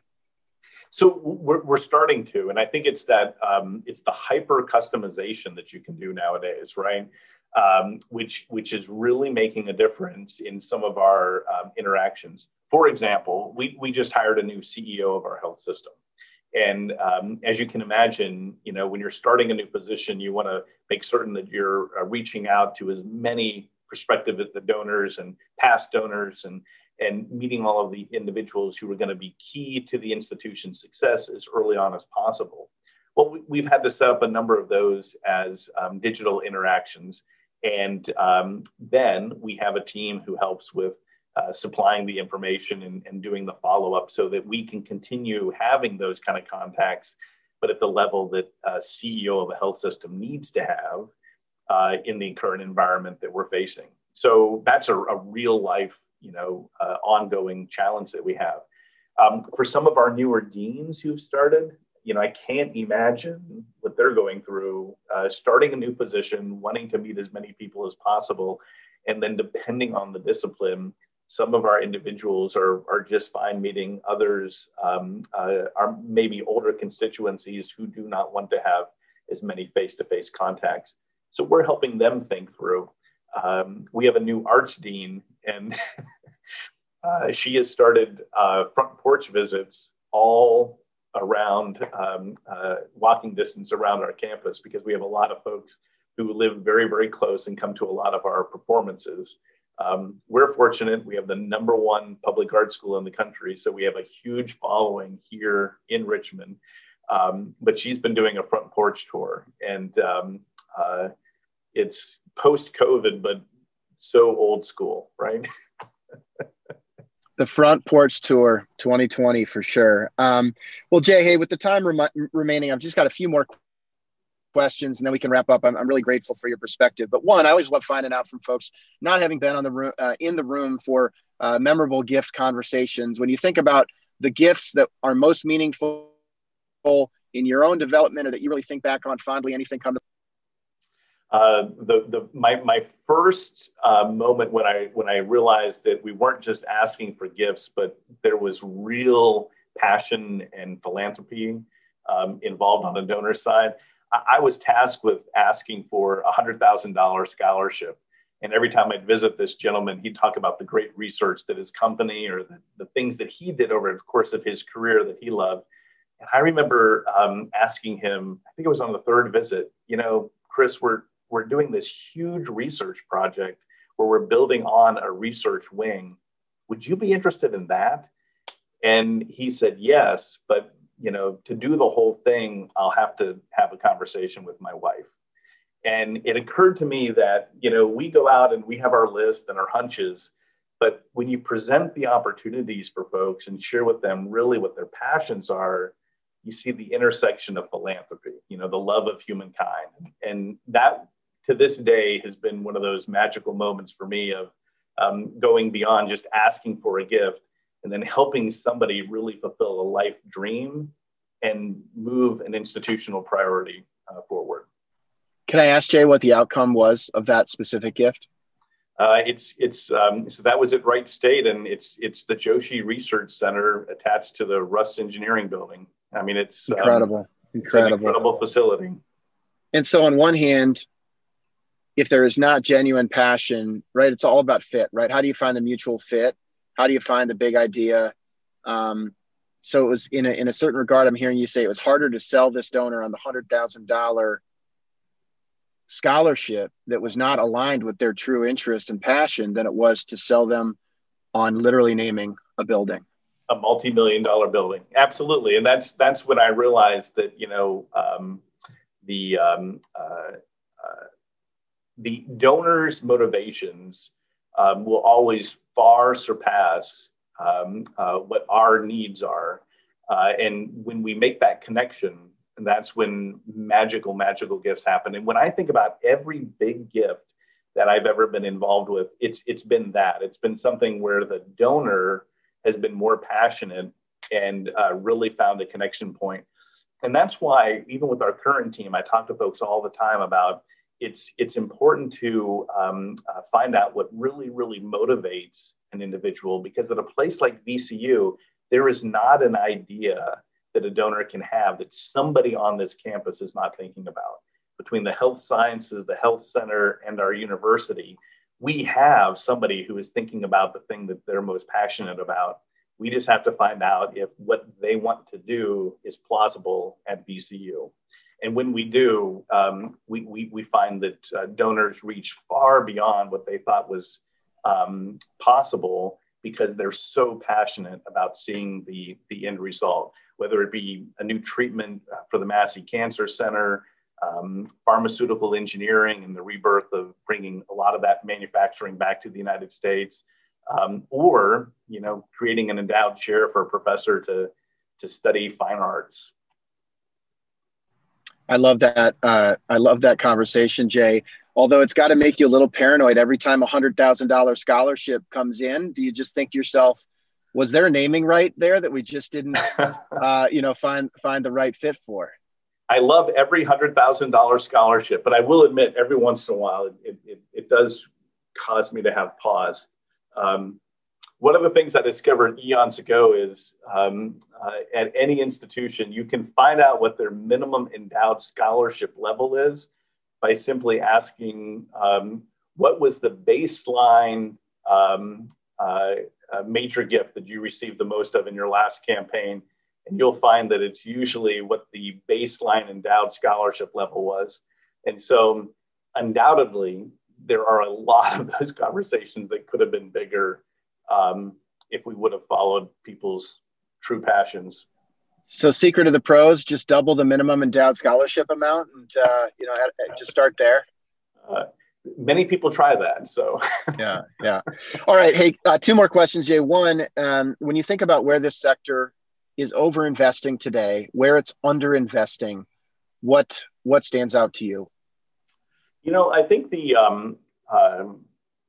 So we're, we're starting to, and I think it's that um, it's the hyper customization that you can do nowadays, right? Um, which which is really making a difference in some of our um, interactions. For example, we we just hired a new CEO of our health system, and um, as you can imagine, you know, when you're starting a new position, you want to make certain that you're uh, reaching out to as many prospective donors and past donors and and meeting all of the individuals who are going to be key to the institution's success as early on as possible. Well, we, have had to set up a number of those as um, digital interactions. And um, then we have a team who helps with uh, supplying the information and, and doing the follow up so that we can continue having those kind of contacts, but at the level that a CEO of a health system needs to have uh, in the current environment that we're facing. So that's a, a real life, you know, uh, ongoing challenge that we have. Um, for some of our newer deans who've started, you know, I can't imagine what they're going through, uh, starting a new position, wanting to meet as many people as possible, and then depending on the discipline, some of our individuals are, are just fine meeting others um, uh, are maybe older constituencies who do not want to have as many face-to-face contacts. So we're helping them think through. Um, we have a new arts dean and uh, she has started uh, front porch visits all around um, uh, walking distance around our campus because we have a lot of folks who live very very close and come to a lot of our performances um, we're fortunate. We have the number one public art school in the country. So we have a huge following here in Richmond. Um, but she's been doing a front porch tour and um, uh, it's post COVID, but so old school, right? the front porch tour 2020 for sure. Um, well, Jay, hey, with the time rem- remaining, I've just got a few more questions and then we can wrap up. I'm, I'm really grateful for your perspective. But one, I always love finding out from folks not having been on the room uh, in the room for uh, memorable gift conversations. When you think about the gifts that are most meaningful in your own development or that you really think back on fondly, anything come to uh, the the my my first uh, moment when I when I realized that we weren't just asking for gifts, but there was real passion and philanthropy um, involved on the donor side. I, was tasked with asking for a hundred thousand dollar scholarship, and every time I'd visit this gentleman, he'd talk about the great research that his company or the, the things that he did over the course of his career that he loved. And I remember um, asking him, I think it was on the third visit, you know, Chris, we're we're doing this huge research project where we're building on a research wing. Would you be interested in that? And he said, yes, but you know, to do the whole thing, I'll have to have a conversation with my wife. And it occurred to me that, you know, we go out and we have our list and our hunches, but when you present the opportunities for folks and share with them really what their passions are, you see the intersection of philanthropy, you know, the love of humankind. And that to this day has been one of those magical moments for me of um, going beyond just asking for a gift and then helping somebody really fulfill a life dream and move an institutional priority uh, forward. Can I ask Jay what the outcome was of that specific gift? Uh, it's it's um, so that was at Wright State, and it's it's the Joshi Research Center attached to the Russ Engineering Building. I mean, it's incredible, um, incredible, it's incredible facility. And so, on one hand, if there is not genuine passion, right, it's all about fit, right? How do you find the mutual fit? How do you find the big idea? Um, so it was in a, in a certain regard, I'm hearing you say it was harder to sell this donor on the hundred thousand dollar scholarship that was not aligned with their true interest and passion than it was to sell them on literally naming a building. A multi-million dollar building. Absolutely. And that's that's when i realized that you know um, the um, uh, uh, the donors' motivations um, will always far surpass um, uh, what our needs are. Uh, and when we make that connection, that's when magical, magical gifts happen. And when I think about every big gift that I've ever been involved with, it's it's been that. It's been something where the donor has been more passionate and uh, really found a connection point. And that's why, even with our current team, I talk to folks all the time about it's it's important to um, uh, find out what really really motivates an individual because at a place like VCU, there is not an idea that a donor can have that somebody on this campus is not thinking about. Between the health sciences, the health center, and our university, we have somebody who is thinking about the thing that they're most passionate about. We just have to find out if what they want to do is plausible at VCU. And when we do, um, we, we, we, find that uh, donors reach far beyond what they thought was um, possible because they're so passionate about seeing the, the end result, whether it be a new treatment uh, for the Massey Cancer Center, um, pharmaceutical engineering and the rebirth of bringing a lot of that manufacturing back to the United States, um, or you know creating an endowed chair for a professor to to study fine arts I love that. Uh, I love that conversation, Jay. Although it's got to make you a little paranoid every time a hundred thousand dollar scholarship comes in. Do you just think to yourself, was there a naming right there that we just didn't, uh, you know, find find the right fit for? I love every hundred thousand dollar scholarship, but I will admit, every once in a while, it, it, it does cause me to have pause. Um, one of the things I discovered eons ago is um, uh, at any institution, you can find out what their minimum endowed scholarship level is by simply asking um, what was the baseline um, uh, major gift that you received the most of in your last campaign. And you'll find that it's usually what the baseline endowed scholarship level was. And so, undoubtedly, there are a lot of those conversations that could have been bigger um, if we would have followed people's true passions. So, secret of the pros: just double the minimum endowed scholarship amount, and uh, you know, just start there. Uh, many people try that. So, yeah, yeah. All right. Hey, uh, two more questions, Jay. One, um, when you think about where this sector is over investing today, where it's under investing, what what stands out to you? You know, I think the um, uh,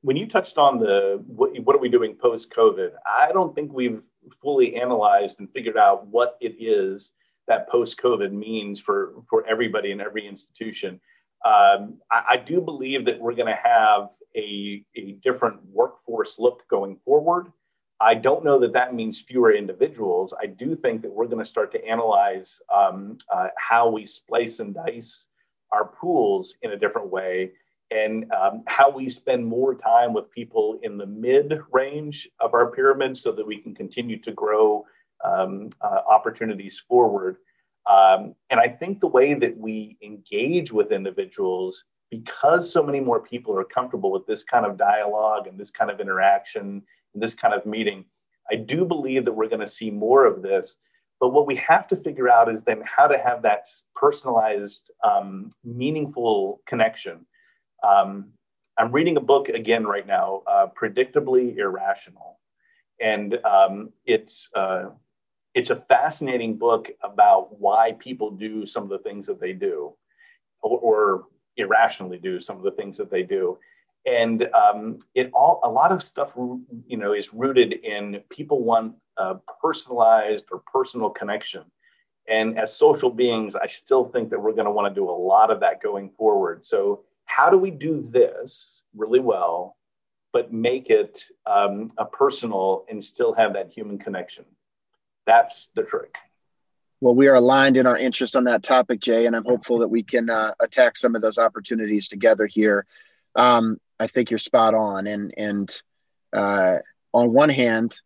when you touched on the what, what are we doing post COVID, I don't think we've fully analyzed and figured out what it is that post COVID means for for everybody in every institution. Um, I, I, do believe that we're going to have a, a different workforce look going forward. I don't know that that means fewer individuals. I do think that we're going to start to analyze um, uh, how we splice and dice our pools in a different way and um, how we spend more time with people in the mid range of our pyramid so that we can continue to grow um, uh, opportunities forward. Um, and I think the way that we engage with individuals, because so many more people are comfortable with this kind of dialogue and this kind of interaction and this kind of meeting, I do believe that we're going to see more of this. But what we have to figure out is then how to have that personalized, um, meaningful connection. Um, I'm reading a book again right now, uh, Predictably Irrational. And um, it's, uh, it's a fascinating book about why people do some of the things that they do or, or irrationally do some of the things that they do. And um, it all a lot of stuff you know is rooted in people want a personalized or personal connection. And as social beings i still think that we're going to want to do a lot of that going forward. So how do we do this really well but make it um, a personal and still have that human connection that's the trick well we are aligned in our interest on that topic jay and i'm hopeful that we can uh, attack some of those opportunities together here um, I think you're spot on. And and uh, on one hand,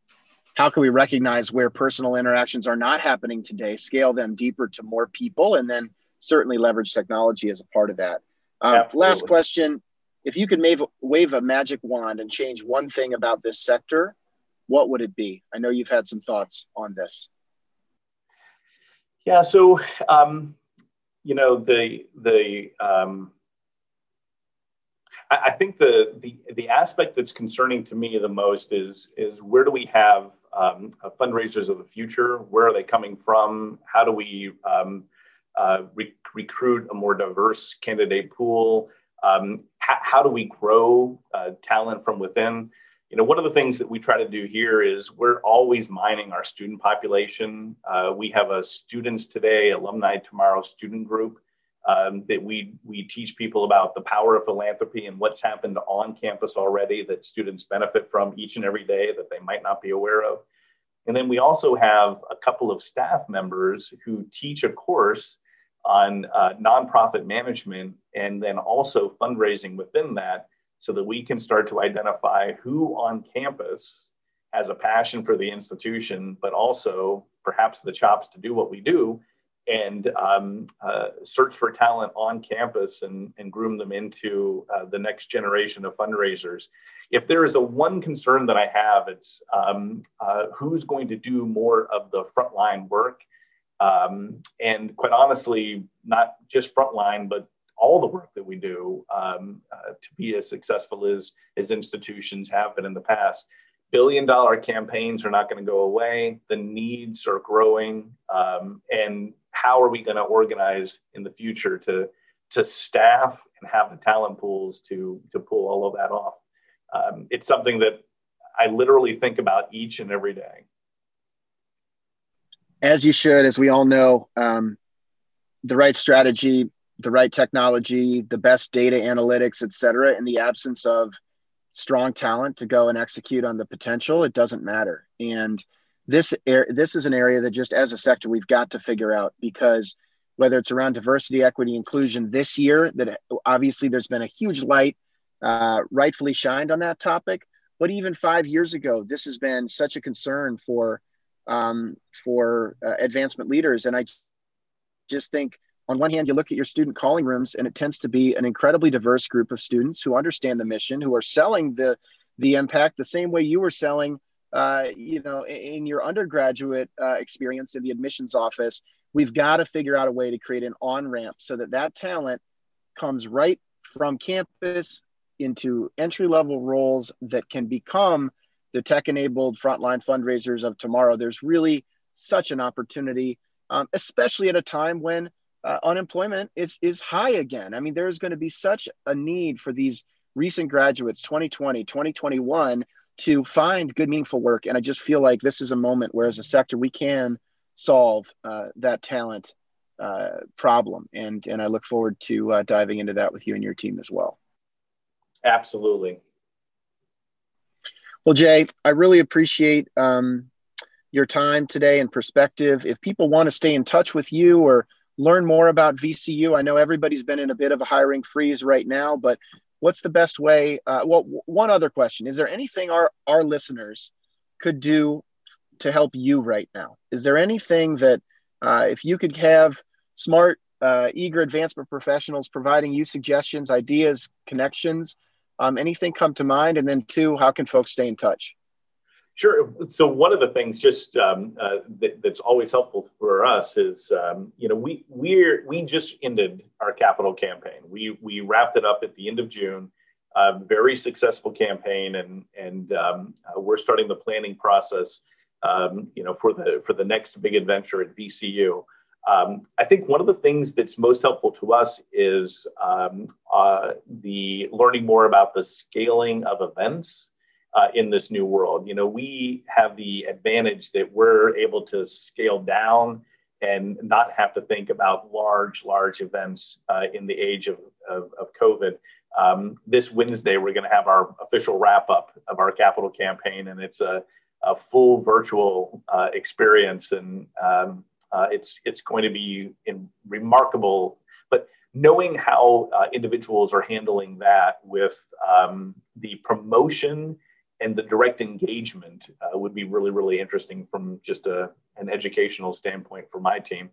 how can we recognize where personal interactions are not happening today, scale them deeper to more people, and then certainly leverage technology as a part of that. Um, last question: If you could wave, wave a magic wand and change one thing about this sector, what would it be? I know you've had some thoughts on this. Yeah. So, um, you know, the the um, I, think the, the the aspect that's concerning to me the most is is where do we have um, fundraisers of the future? Where are they coming from? How do we um, uh, re- recruit a more diverse candidate pool? Um, how, how, do we grow uh, talent from within? You know, one of the things that we try to do here is we're always mining our student population. Uh, we have a students today, alumni tomorrow student group um, that we we teach people about the power of philanthropy and what's happened on campus already that students benefit from each and every day that they might not be aware of. And then we also have a couple of staff members who teach a course on uh, nonprofit management and then also fundraising within that so that we can start to identify who on campus has a passion for the institution, but also perhaps the chops to do what we do and um, uh, search for talent on campus and, and groom them into uh, the next generation of fundraisers. If there is a one concern that I have, it's um, uh, who's going to do more of the frontline work. Um, and quite honestly, not just frontline, but all the work that we do um, uh, to be as successful as, as institutions have been in the past billion dollar campaigns are not going to go away. The needs are growing. Um, and how are we going to organize in the future to to staff and have the talent pools to to pull all of that off. Um, it's something that I literally think about each and every day. As you should, as we all know, um, the right strategy, the right technology, the best data analytics, et cetera, in the absence of strong talent to go and execute on the potential, it doesn't matter. And this er- this is an area that just as a sector we've got to figure out because whether it's around diversity, equity, inclusion this year, that obviously there's been a huge light uh, rightfully shined on that topic. But even five years ago, this has been such a concern for um, for uh, advancement leaders, and I just think on one hand, you look at your student calling rooms, and it tends to be an incredibly diverse group of students who understand the mission, who are selling the the impact the same way you were selling uh, you know, in your undergraduate uh, experience in the admissions office, we've got to figure out a way to create an on ramp so that that talent comes right from campus into entry level roles that can become the tech enabled frontline fundraisers of tomorrow. There's really such an opportunity, um, especially at a time when uh, unemployment is is high again. I mean, there's going to be such a need for these recent graduates, 2020, 2021, to find good, meaningful work. And I just feel like this is a moment where, as a sector, we can solve uh, that talent uh, problem. And and I look forward to uh, diving into that with you and your team as well. Absolutely. Well, Jay, I really appreciate um, your time today and perspective. If people want to stay in touch with you or learn more about VCU, I know everybody's been in a bit of a hiring freeze right now, but what's the best way? Uh, well, one other question: Is there anything our our listeners could do to help you right now? Is there anything that uh, if you could have smart, uh, eager advancement professionals providing you suggestions, ideas, connections? Um, anything come to mind? And then two, how can folks stay in touch? Sure. So one of the things just um, uh, that, that's always helpful for us is, um, you know, we we're we just ended our capital campaign. We we wrapped it up at the end of June. A very successful campaign, and and um, uh, we're starting the planning process, um, you know, for the for the next big adventure at VCU. Um, I think one of the things that's most helpful to us is um, uh, the learning more about the scaling of events uh, in this new world. You know, we have the advantage that we're able to scale down and not have to think about large, large events uh, in the age of, of, of COVID. Um, this Wednesday, we're going to have our official wrap up of our capital campaign, and it's a, a full virtual uh, experience, and um, uh, it's it's going to be remarkable. But knowing how uh, individuals are handling that with um, the promotion and the direct engagement uh, would be really, really interesting from just a, an educational standpoint for my team.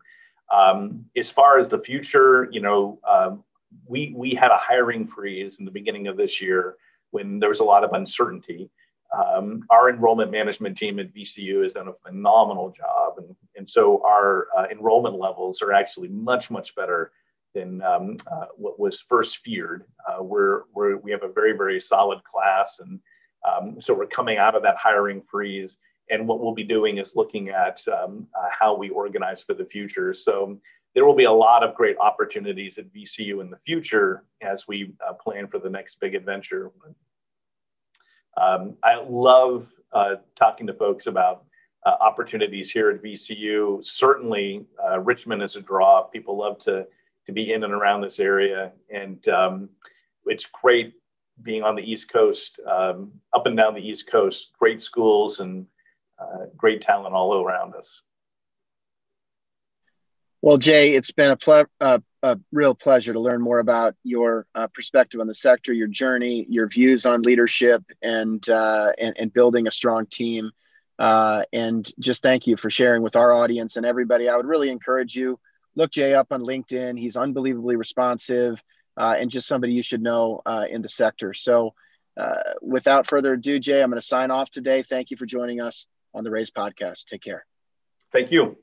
Um, as far as the future, you know, um, we we had a hiring freeze in the beginning of this year when there was a lot of uncertainty. Um, our enrollment management team at VCU has done a phenomenal job, and and so our uh, enrollment levels are actually much much better than um, uh, what was first feared. Uh, we're, we're we have a very very solid class and um, so we're coming out of that hiring freeze. And what we'll be doing is looking at um, uh, how we organize for the future. So there will be a lot of great opportunities at VCU in the future as we uh, plan for the next big adventure. Um, I love uh, talking to folks about opportunities here at VCU. Certainly, uh, Richmond is a draw. People love to to be in and around this area, and um, it's great being on the East Coast, um, up and down the East Coast, great schools and uh, great talent all around us. Well, Jay, it's been a, ple- uh, a real pleasure to learn more about your uh, perspective on the sector, your journey, your views on leadership, and uh, and, and, building a strong team. Uh, and just thank you for sharing with our audience and everybody. I would really encourage you look Jay up on LinkedIn. He's unbelievably responsive uh, and just somebody you should know uh, in the sector. So, uh, without further ado, Jay, I'm going to sign off today. Thank you for joining us on the Raise podcast. Take care. Thank you.